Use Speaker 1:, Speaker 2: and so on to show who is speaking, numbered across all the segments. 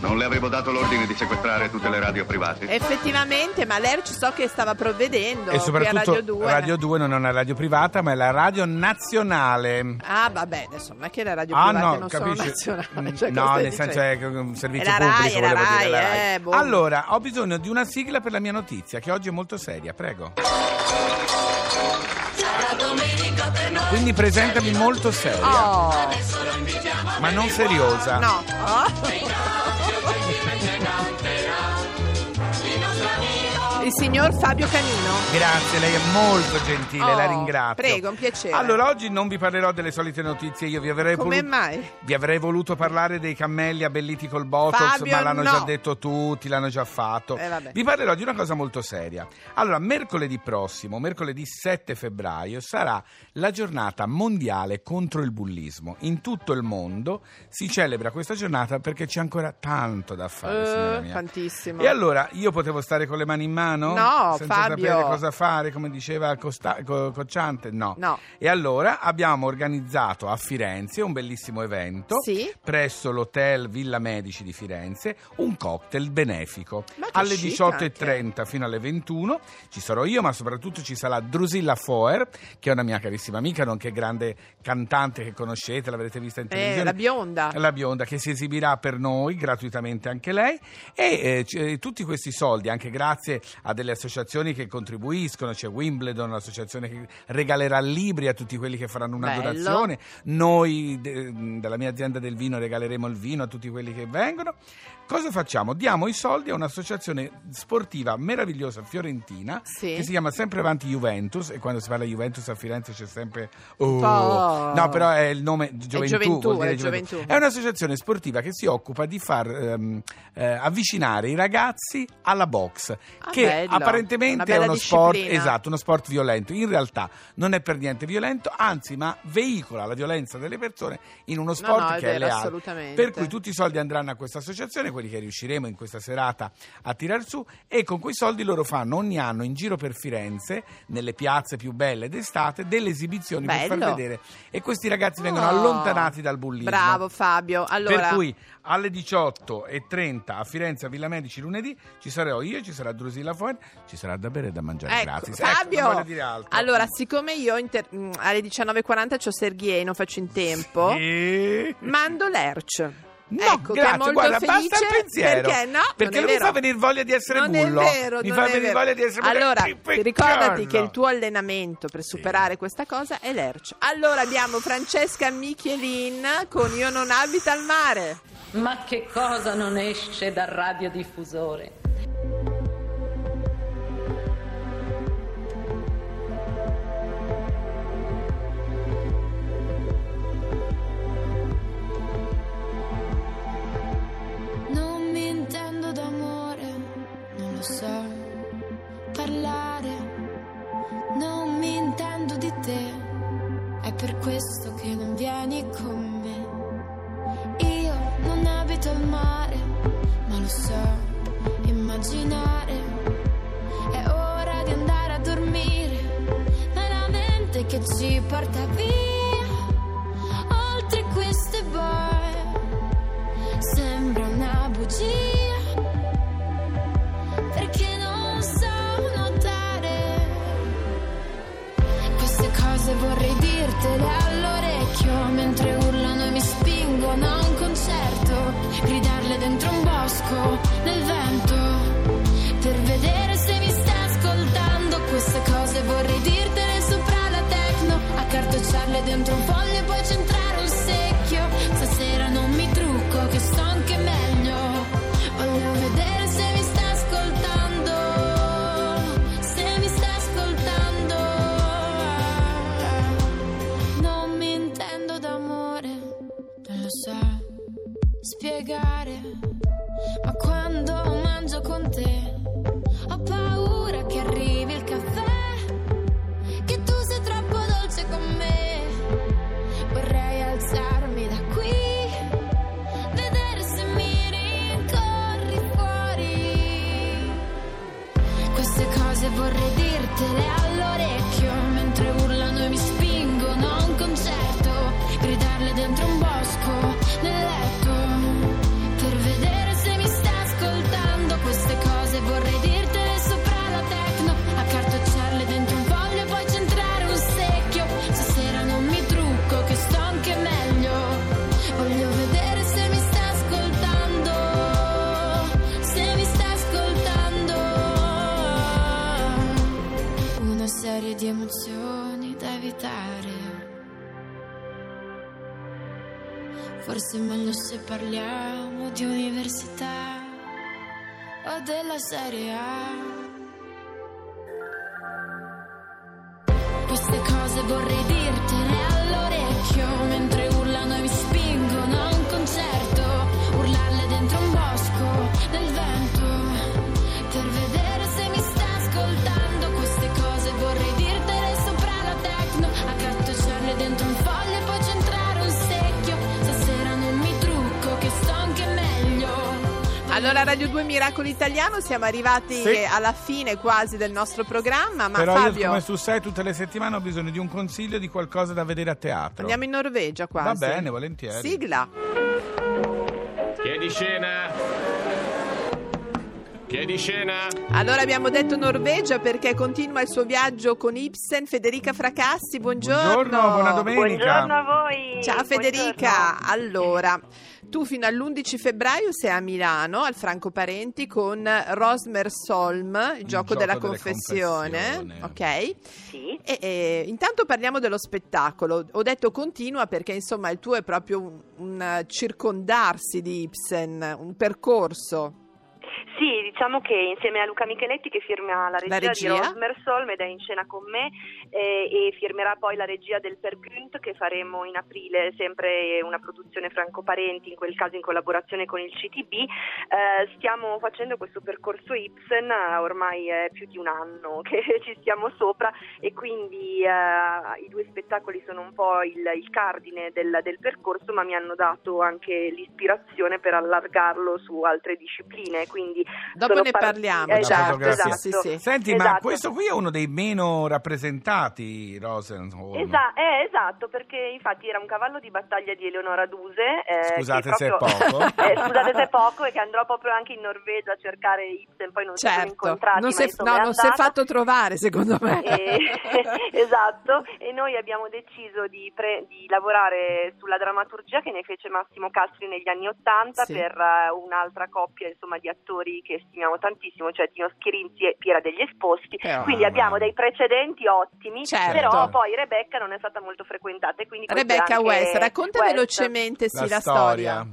Speaker 1: Non le avevo dato l'ordine di sequestrare tutte le radio private.
Speaker 2: Effettivamente, ma l'ERC so che stava provvedendo
Speaker 3: E
Speaker 2: qui a
Speaker 3: soprattutto
Speaker 2: Radio 2.
Speaker 3: Radio 2 non è una radio privata, ma è la radio nazionale.
Speaker 2: Ah, vabbè, adesso non è che le radio
Speaker 3: Ah
Speaker 2: private
Speaker 3: no,
Speaker 2: non
Speaker 3: capisci?
Speaker 2: sono nazionali.
Speaker 3: Mm,
Speaker 2: cioè,
Speaker 3: no, nel senso
Speaker 2: dicendo?
Speaker 3: è che un servizio
Speaker 2: È la Rai,
Speaker 3: pubblico,
Speaker 2: la
Speaker 3: volevo
Speaker 2: Rai,
Speaker 3: dire la Rai.
Speaker 2: eh, boh.
Speaker 3: Allora, ho bisogno di una sigla per la mia notizia, che oggi è molto seria, prego. Quindi presentami molto seria,
Speaker 2: Oh,
Speaker 3: ma non seriosa.
Speaker 2: no. Il signor Fabio Canino.
Speaker 3: Grazie, lei è molto gentile, la
Speaker 2: Oh,
Speaker 3: ringrazio.
Speaker 2: Prego, un piacere.
Speaker 3: Allora, oggi non vi parlerò delle solite notizie, io vi avrei
Speaker 2: mai?
Speaker 3: Vi avrei voluto parlare dei cammelli abbelliti col botox,
Speaker 2: Fabio,
Speaker 3: ma l'hanno
Speaker 2: no.
Speaker 3: già detto tutti, l'hanno già fatto.
Speaker 2: Eh.
Speaker 3: Vi parlerò di una cosa molto seria. Allora, mercoledì prossimo, mercoledì 7 febbraio, sarà la giornata mondiale contro il bullismo. In tutto il mondo si celebra questa giornata perché c'è ancora tanto da fare, mia.
Speaker 2: tantissimo.
Speaker 3: E allora, io potevo stare con le mani in mano?
Speaker 2: No,
Speaker 3: senza
Speaker 2: Fabio.
Speaker 3: sapere cosa fare, come diceva Costa- Co- Cocciante? No.
Speaker 2: No.
Speaker 3: E allora abbiamo organizzato a Firenze un bellissimo evento
Speaker 2: Sì.
Speaker 3: presso l'hotel Villa Medici di Firenze, un cocktail benefico. Alle
Speaker 2: chic
Speaker 3: 18.30 fino alle 21 ci sarò io, ma soprattutto ci sarà Drusilla Foer, che è una mia carissima amica, nonché grande cantante che conoscete, l'avrete vista in televisione.
Speaker 2: Eh, la bionda.
Speaker 3: La bionda che si esibirà per noi gratuitamente anche lei e eh, c- eh, tutti questi soldi anche grazie a delle associazioni che contribuiscono, c'è Wimbledon, l'associazione che regalerà libri a tutti quelli che faranno una
Speaker 2: Bello.
Speaker 3: donazione, noi de- della mia azienda del vino regaleremo il vino a tutti quelli che vengono. Cosa facciamo? Diamo i soldi a un'associazione sportiva meravigliosa fiorentina
Speaker 2: Sì.
Speaker 3: che si chiama sempre avanti Juventus e quando si parla di Juventus a Firenze c'è sempre oh.
Speaker 2: po'-
Speaker 3: no però è il nome Gioventù,
Speaker 2: Gioventù,
Speaker 3: vuol dire
Speaker 2: è Gioventù.
Speaker 3: è un'associazione sportiva che si occupa di far ehm, eh, avvicinare i ragazzi alla box,
Speaker 2: Ah,
Speaker 3: che
Speaker 2: bello.
Speaker 3: apparentemente è
Speaker 2: bella
Speaker 3: uno sport,
Speaker 2: disciplina.
Speaker 3: esatto, uno sport violento. In realtà non è per niente violento, anzi, ma veicola la violenza delle persone in uno sport
Speaker 2: no, è
Speaker 3: che è
Speaker 2: vero,
Speaker 3: leale.
Speaker 2: assolutamente.
Speaker 3: Per cui tutti i soldi andranno a questa associazione, quelli che riusciremo in questa serata a tirar su, e con quei soldi loro fanno ogni anno in giro per Firenze, nelle piazze più belle d'estate, delle esibizioni per far
Speaker 2: Bello.
Speaker 3: vedere. E questi ragazzi vengono
Speaker 2: Oh,
Speaker 3: allontanati dal bullismo.
Speaker 2: Bravo Fabio. Allora,
Speaker 3: Per cui alle 18.30 a Firenze a Villa Medici lunedì ci sarò io, ci sarà Drusilla Foen, ci sarà da bere e da mangiare
Speaker 2: Ecco. Fabio,
Speaker 3: Ecco, dire altro.
Speaker 2: allora, siccome io inter- mh, alle 19.40 c'ho Serghiei, non faccio in tempo,
Speaker 3: Sì.
Speaker 2: mando l'Erc.
Speaker 3: No,
Speaker 2: ecco, che è
Speaker 3: grazie,
Speaker 2: molto
Speaker 3: guarda, basta il pensiero.
Speaker 2: perché no,
Speaker 3: Perché
Speaker 2: non,
Speaker 3: mi fa venire voglia di essere
Speaker 2: non
Speaker 3: bullo.
Speaker 2: è vero,
Speaker 3: Mi
Speaker 2: non
Speaker 3: fa
Speaker 2: è
Speaker 3: venire
Speaker 2: vero.
Speaker 3: voglia di essere
Speaker 2: allora
Speaker 3: bullo.
Speaker 2: ricordati che il tuo allenamento per superare questa cosa è l'Erc allora abbiamo Francesca Michelin con Io non abito al mare
Speaker 4: Ma che cosa non esce dal radiodiffusore?
Speaker 5: Che ci porta via, oltre queste boie sembra una bugia. Perché non so nuotare queste cose vorrei dirtele all'orecchio. Mentre urlano e mi spingono a un concerto gridarle dentro un bosco ma quando mangio con te Forse è meglio se parliamo di università o della serie A. Queste cose vorrei dirtele
Speaker 2: Allora, Radio 2 Miracolo Italiano, siamo arrivati
Speaker 3: Sì.
Speaker 2: alla fine quasi del nostro programma, ma
Speaker 3: Però
Speaker 2: Fabio,
Speaker 3: io come su sai tutte le settimane ho bisogno di un consiglio di qualcosa da vedere a teatro.
Speaker 2: andiamo in Norvegia quasi.
Speaker 3: Va bene, volentieri.
Speaker 2: Sigla.
Speaker 6: Chiedi scena. Chiedi scena.
Speaker 2: Allora abbiamo detto Norvegia perché continua il suo viaggio con Ibsen, Federica Fracassi, buongiorno.
Speaker 3: Buongiorno, buona domenica.
Speaker 7: Buongiorno a voi.
Speaker 2: Ciao Federica,
Speaker 7: Buongiorno.
Speaker 2: allora tu fino all'11 febbraio sei a Milano al Franco Parenti con Rosmer Solm, il, gioco,
Speaker 3: gioco
Speaker 2: della confessione, ok?
Speaker 7: Sì.
Speaker 2: E, e, intanto parliamo dello spettacolo. Ho detto continua perché insomma il tuo è proprio un, un circondarsi di Ibsen, un percorso.
Speaker 7: Sì, diciamo che insieme a Luca Micheletti che firma la regia,
Speaker 2: La regia.
Speaker 7: di Rosmer Solm ed è in scena con me eh, e firmerà poi la regia del Per Günt che faremo in aprile, sempre una produzione Franco Parenti, in quel caso in collaborazione con il CTB. Eh, stiamo facendo questo percorso Ibsen, eh, ormai è più di un anno che ci stiamo sopra e quindi eh, i due spettacoli sono un po' il, il cardine del, del percorso ma mi hanno dato anche l'ispirazione per allargarlo su altre discipline. Quindi
Speaker 2: Dopo ne
Speaker 7: par-
Speaker 2: parliamo,
Speaker 7: Eh,
Speaker 2: certo,
Speaker 3: fotografia.
Speaker 2: sì, sì.
Speaker 3: Senti, ma
Speaker 7: Esatto.
Speaker 3: questo qui è uno dei meno rappresentati, Rosenholm.
Speaker 7: Esa- eh, esatto, perché infatti era un cavallo di battaglia di Eleonora Duse. eh,
Speaker 3: Scusate
Speaker 7: che
Speaker 3: se è
Speaker 7: proprio-
Speaker 3: poco.
Speaker 7: Eh, scusate se è poco, e che andrò proprio anche in Norvegia a cercare Ibsen, poi non si sono
Speaker 2: Certo,
Speaker 7: incontrati.
Speaker 2: non
Speaker 7: ma
Speaker 2: si è,
Speaker 7: insomma,
Speaker 2: no, non si è fatto trovare secondo me.
Speaker 7: E- esatto, e noi abbiamo deciso di, pre- di lavorare sulla drammaturgia che ne fece Massimo Castri negli anni Ottanta
Speaker 2: Sì.
Speaker 7: per eh, un'altra coppia insomma, di attori che stimiamo tantissimo, cioè Tino Schirinzi e Piera degli Esposti.
Speaker 2: Però-
Speaker 7: quindi abbiamo dei precedenti ottimi,
Speaker 2: Certo.
Speaker 7: però poi Rebecca non è stata molto frequentata. e
Speaker 2: Rebecca West, racconta
Speaker 7: West.
Speaker 2: velocemente sì,
Speaker 3: la,
Speaker 2: la,
Speaker 3: storia.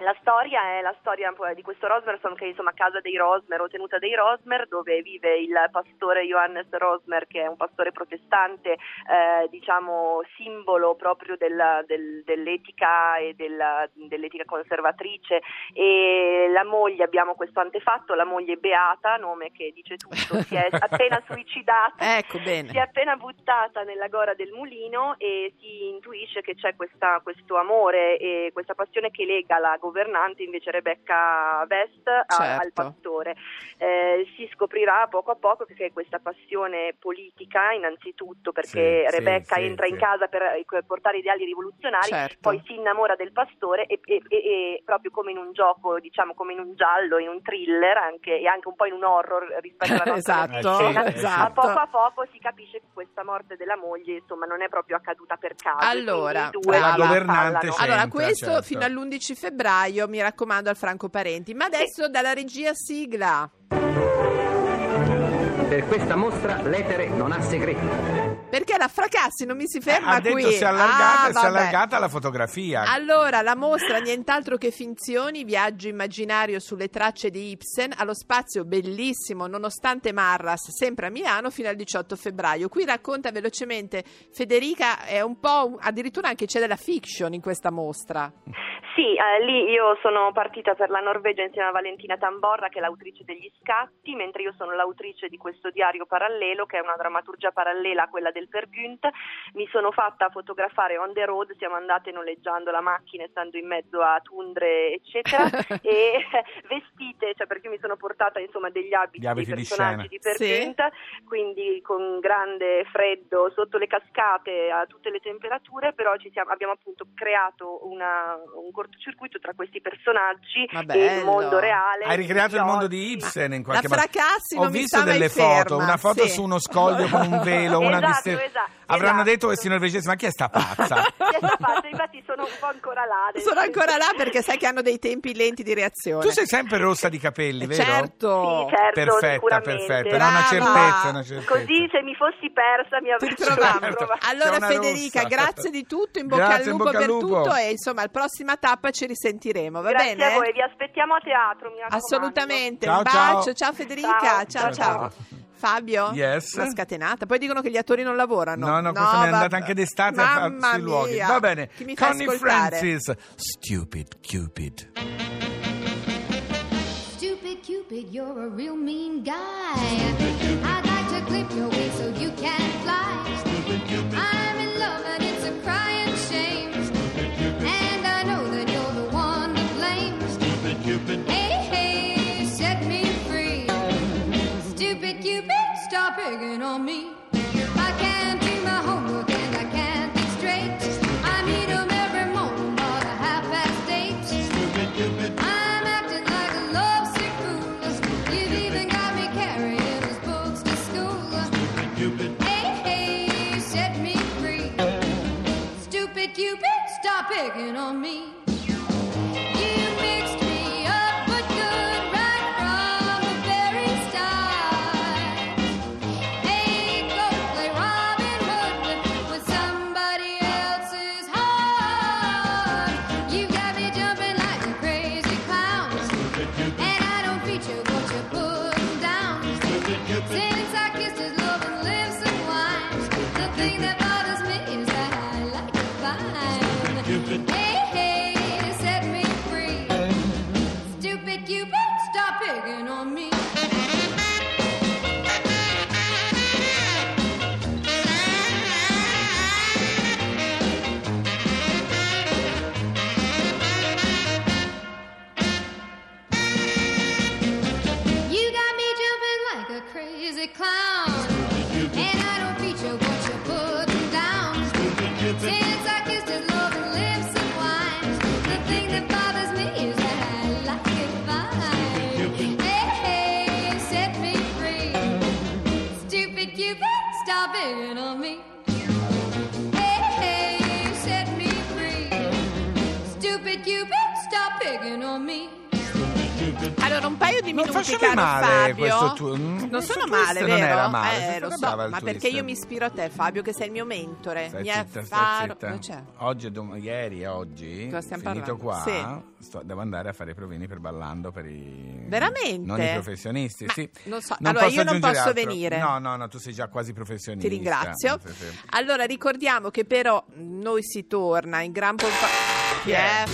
Speaker 7: La storia è la storia di questo Rosmerson che è insomma casa dei Rosmer o tenuta dei Rosmer dove vive il pastore Johannes Rosmer che è un pastore protestante eh, diciamo simbolo proprio del- del- dell'etica e della- dell'etica conservatrice. E la moglie abbiamo questo antefatto la moglie Beata nome che dice tutto si è appena suicidata
Speaker 2: Ecco,
Speaker 7: si è appena buttata nella gora del mulino e si intuisce che c'è questa- questo amore e questa passione che lega la governante, invece Rebecca West, a-
Speaker 2: Certo.
Speaker 7: al pastore. Eh, si scoprirà poco a poco che è questa passione politica, innanzitutto perché
Speaker 3: Sì,
Speaker 7: Rebecca
Speaker 3: sì,
Speaker 7: entra
Speaker 3: sì.
Speaker 7: in casa per eh, portare ideali rivoluzionari,
Speaker 2: Certo.
Speaker 7: poi si innamora del pastore e, e- e- e proprio come in un gioco, diciamo come in un giallo, in un thriller anche, e anche un po' in un horror rispetto alla nostra
Speaker 2: Esatto,
Speaker 3: Eh sì,
Speaker 7: a
Speaker 2: esatto.
Speaker 7: poco a poco si capisce che questa morte della moglie insomma non è proprio accaduta per caso
Speaker 2: Allora,
Speaker 7: due si
Speaker 3: La governante c'è.
Speaker 2: Allora, questo
Speaker 3: certo.
Speaker 2: fino all'11 febbraio, mi raccomando, al Franco Parenti. Ma adesso dalla regia sigla.
Speaker 8: Per questa mostra l'etere non ha segreti.
Speaker 2: Perché la Fracassi non mi si ferma
Speaker 3: ha detto
Speaker 2: qui.
Speaker 3: si è allargata,
Speaker 2: Ah,
Speaker 3: si è allargata la fotografia.
Speaker 2: Allora, la mostra nient'altro che finzioni, viaggio immaginario sulle tracce di Ibsen allo spazio bellissimo, nonostante Marras, sempre a Milano, fino al 18 febbraio. Qui racconta velocemente Federica, è un po', addirittura anche c'è della fiction in questa mostra.
Speaker 7: Sì, eh, lì io sono partita per la Norvegia insieme a Valentina Tamborra che è l'autrice degli scatti, mentre io sono l'autrice di questo diario parallelo che è una drammaturgia parallela a quella del Per Günt. Mi sono fatta fotografare on the road, siamo andate noleggiando la macchina, stando in mezzo a tundre, eccetera, e vestite, cioè perché mi sono portata insomma degli abiti,
Speaker 3: Gli abiti
Speaker 7: dei
Speaker 3: di
Speaker 7: personaggi
Speaker 3: scena.
Speaker 7: di Per
Speaker 2: Sì.
Speaker 7: Quindi con grande freddo sotto le cascate a tutte le temperature, però ci siamo- abbiamo appunto creato una- un cortocircuito tra questi personaggi e il mondo reale.
Speaker 3: Hai ricreato il mondo di. Ibsen in qualche modo. Ho visto delle foto,
Speaker 2: ferma,
Speaker 3: una foto
Speaker 2: sì.
Speaker 3: su uno scoglio con un velo, una
Speaker 7: Esatto, esatto.
Speaker 3: Avranno
Speaker 7: Esatto.
Speaker 3: detto questi norvegesi, ma chi è sta pazza?
Speaker 7: Chi è sta pazza? Infatti sono un po' ancora là.
Speaker 2: Sono ancora là perché sai che hanno dei tempi lenti di reazione.
Speaker 3: tu sei sempre rossa di capelli, vero?
Speaker 2: Certo.
Speaker 7: Sì, certo,
Speaker 3: Perfetta,
Speaker 7: sicuramente.
Speaker 3: perfetta. No, una certezza, una certezza.
Speaker 7: Così se mi fossi persa mi avrei
Speaker 2: trovavo.
Speaker 3: Certo.
Speaker 2: Allora Federica,
Speaker 3: rossa.
Speaker 2: grazie di tutto, in bocca
Speaker 3: Grazie,
Speaker 2: al lupo
Speaker 3: bocca
Speaker 2: per
Speaker 3: lupo.
Speaker 2: tutto e insomma al prossima tappa ci risentiremo, va
Speaker 7: Grazie
Speaker 2: bene?
Speaker 7: a voi, vi aspettiamo a teatro, mi raccomando.
Speaker 2: Assolutamente,
Speaker 3: Ciao,
Speaker 2: un bacio,
Speaker 3: ciao.
Speaker 2: ciao, Federica, ciao
Speaker 7: Ciao,
Speaker 2: ciao. Fabio?
Speaker 3: Yes.
Speaker 2: Una scatenata. Poi dicono che gli attori non lavorano.
Speaker 3: No, no, questa mi è andata anche d'estate a
Speaker 2: Mamma
Speaker 3: sui luoghi.
Speaker 2: mia.
Speaker 3: Va bene.
Speaker 2: Chi mi fa
Speaker 3: Connie
Speaker 2: ascoltare?
Speaker 3: Francis, Stupid Cupid.
Speaker 5: Stupid Cupid, you're a real mean guy. I'd like to clip your wings so you can me.
Speaker 2: Un paio di
Speaker 3: Non
Speaker 2: minuti,
Speaker 3: facevi
Speaker 2: caro
Speaker 3: male
Speaker 2: Fabio.
Speaker 3: questo tuo- mm,
Speaker 2: non sono male,
Speaker 3: non
Speaker 2: vero?
Speaker 3: era male,
Speaker 2: Eh, lo so, ma perché io mi ispiro a te, Fabio, che sei il mio mentore.
Speaker 3: Stai
Speaker 2: mi
Speaker 3: zitta, stai
Speaker 2: affaro-
Speaker 3: zitta.
Speaker 2: Cosa c'è?
Speaker 3: Oggi, e dom- ieri e oggi, finito
Speaker 2: parlando?
Speaker 3: qua, sto- devo andare a fare i provini per ballando per i...
Speaker 2: Veramente?
Speaker 3: Non i professionisti,
Speaker 2: Ma
Speaker 3: sì.
Speaker 2: non so- allora, io non posso
Speaker 3: altro.
Speaker 2: venire.
Speaker 3: No, no, no, tu sei già quasi professionista.
Speaker 2: Ti ringrazio.
Speaker 3: Sì, sì.
Speaker 2: Allora, ricordiamo che però noi si torna in gran pompa. Chi è?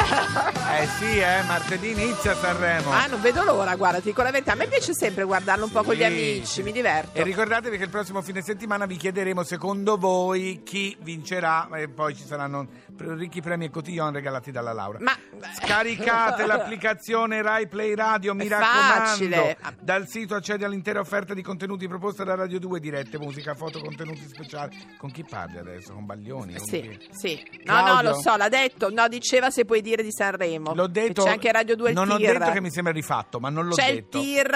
Speaker 3: Eh sì, eh, martedì inizia Sanremo.
Speaker 2: Ah, non vedo l'ora, guarda, ti dico la verità. A me piace sempre guardarlo un po' con gli
Speaker 3: Sì,
Speaker 2: amici, mi diverto.
Speaker 3: E ricordatevi che il prossimo fine settimana vi chiederemo secondo voi chi vincerà e poi ci saranno ricchi premi e cotillon regalati dalla Laura.
Speaker 2: Ma
Speaker 3: Scaricate l'applicazione Rai Play Radio, mi
Speaker 2: È
Speaker 3: raccomando.
Speaker 2: facile.
Speaker 3: Dal sito accedi all'intera offerta di contenuti proposta da Radio 2, dirette, musica, foto, contenuti speciali. Con chi parli adesso? Con Baglioni? Con
Speaker 2: Sì,
Speaker 3: chi?
Speaker 2: sì. No, no,
Speaker 3: Claudio?
Speaker 2: lo so, l'ha detto. No, diceva se puoi dire di Sanremo.
Speaker 3: L'ho
Speaker 2: Che
Speaker 3: detto.
Speaker 2: C'è anche Radio 2 il
Speaker 3: Non ho
Speaker 2: tir.
Speaker 3: detto che mi sembra rifatto, ma non l'ho
Speaker 2: C'è
Speaker 3: detto.
Speaker 2: il tir.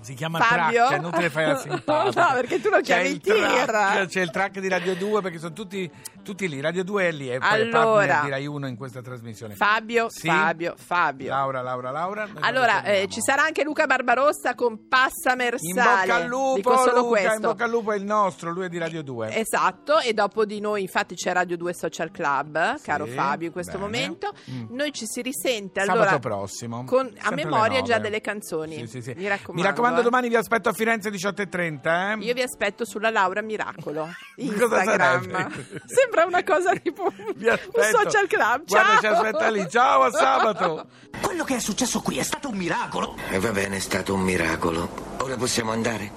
Speaker 3: Si chiama
Speaker 2: Fabio?
Speaker 3: track, è inutile fare la simpatica.
Speaker 2: No, perché tu lo chiami il
Speaker 3: track, C'è il track di Radio 2 perché sono tutti, tutti lì. Radio 2 è lì e poi
Speaker 2: Allora.
Speaker 3: di Rai 1 in questa trasmissione.
Speaker 2: Fabio,
Speaker 3: Sì?
Speaker 2: Fabio, Fabio.
Speaker 3: Laura, Laura, Laura.
Speaker 2: Allora, eh, ci sarà anche Luca Barbarossa con Passa
Speaker 3: In
Speaker 2: Mersale.
Speaker 3: bocca al lupo,
Speaker 2: Dico solo
Speaker 3: Luca,
Speaker 2: questo.
Speaker 3: in bocca al lupo è il nostro, lui è di Radio 2.
Speaker 2: Esatto, e dopo di noi infatti c'è Radio 2 Social Club,
Speaker 3: Sì,
Speaker 2: caro Fabio, in questo
Speaker 3: bene.
Speaker 2: momento.
Speaker 3: Mm.
Speaker 2: Noi ci si risente
Speaker 3: Sabato
Speaker 2: allora
Speaker 3: prossimo.
Speaker 2: con a memoria già delle canzoni.
Speaker 3: Sì, sì, sì.
Speaker 2: Mi raccomando.
Speaker 3: Mi raccomando,
Speaker 2: eh.
Speaker 3: domani vi aspetto a Firenze 18.30. Eh?
Speaker 2: Io vi aspetto sulla Laura Miracolo.
Speaker 3: Cosa
Speaker 2: Instagram.
Speaker 3: sarebbe?
Speaker 2: Sembra una cosa tipo un social club.
Speaker 3: Guarda,
Speaker 2: Ciao.
Speaker 3: ci aspetta lì. Ciao, a sabato.
Speaker 9: Quello che è successo qui è stato un miracolo.
Speaker 10: E va bene, è stato un miracolo. Ora possiamo andare?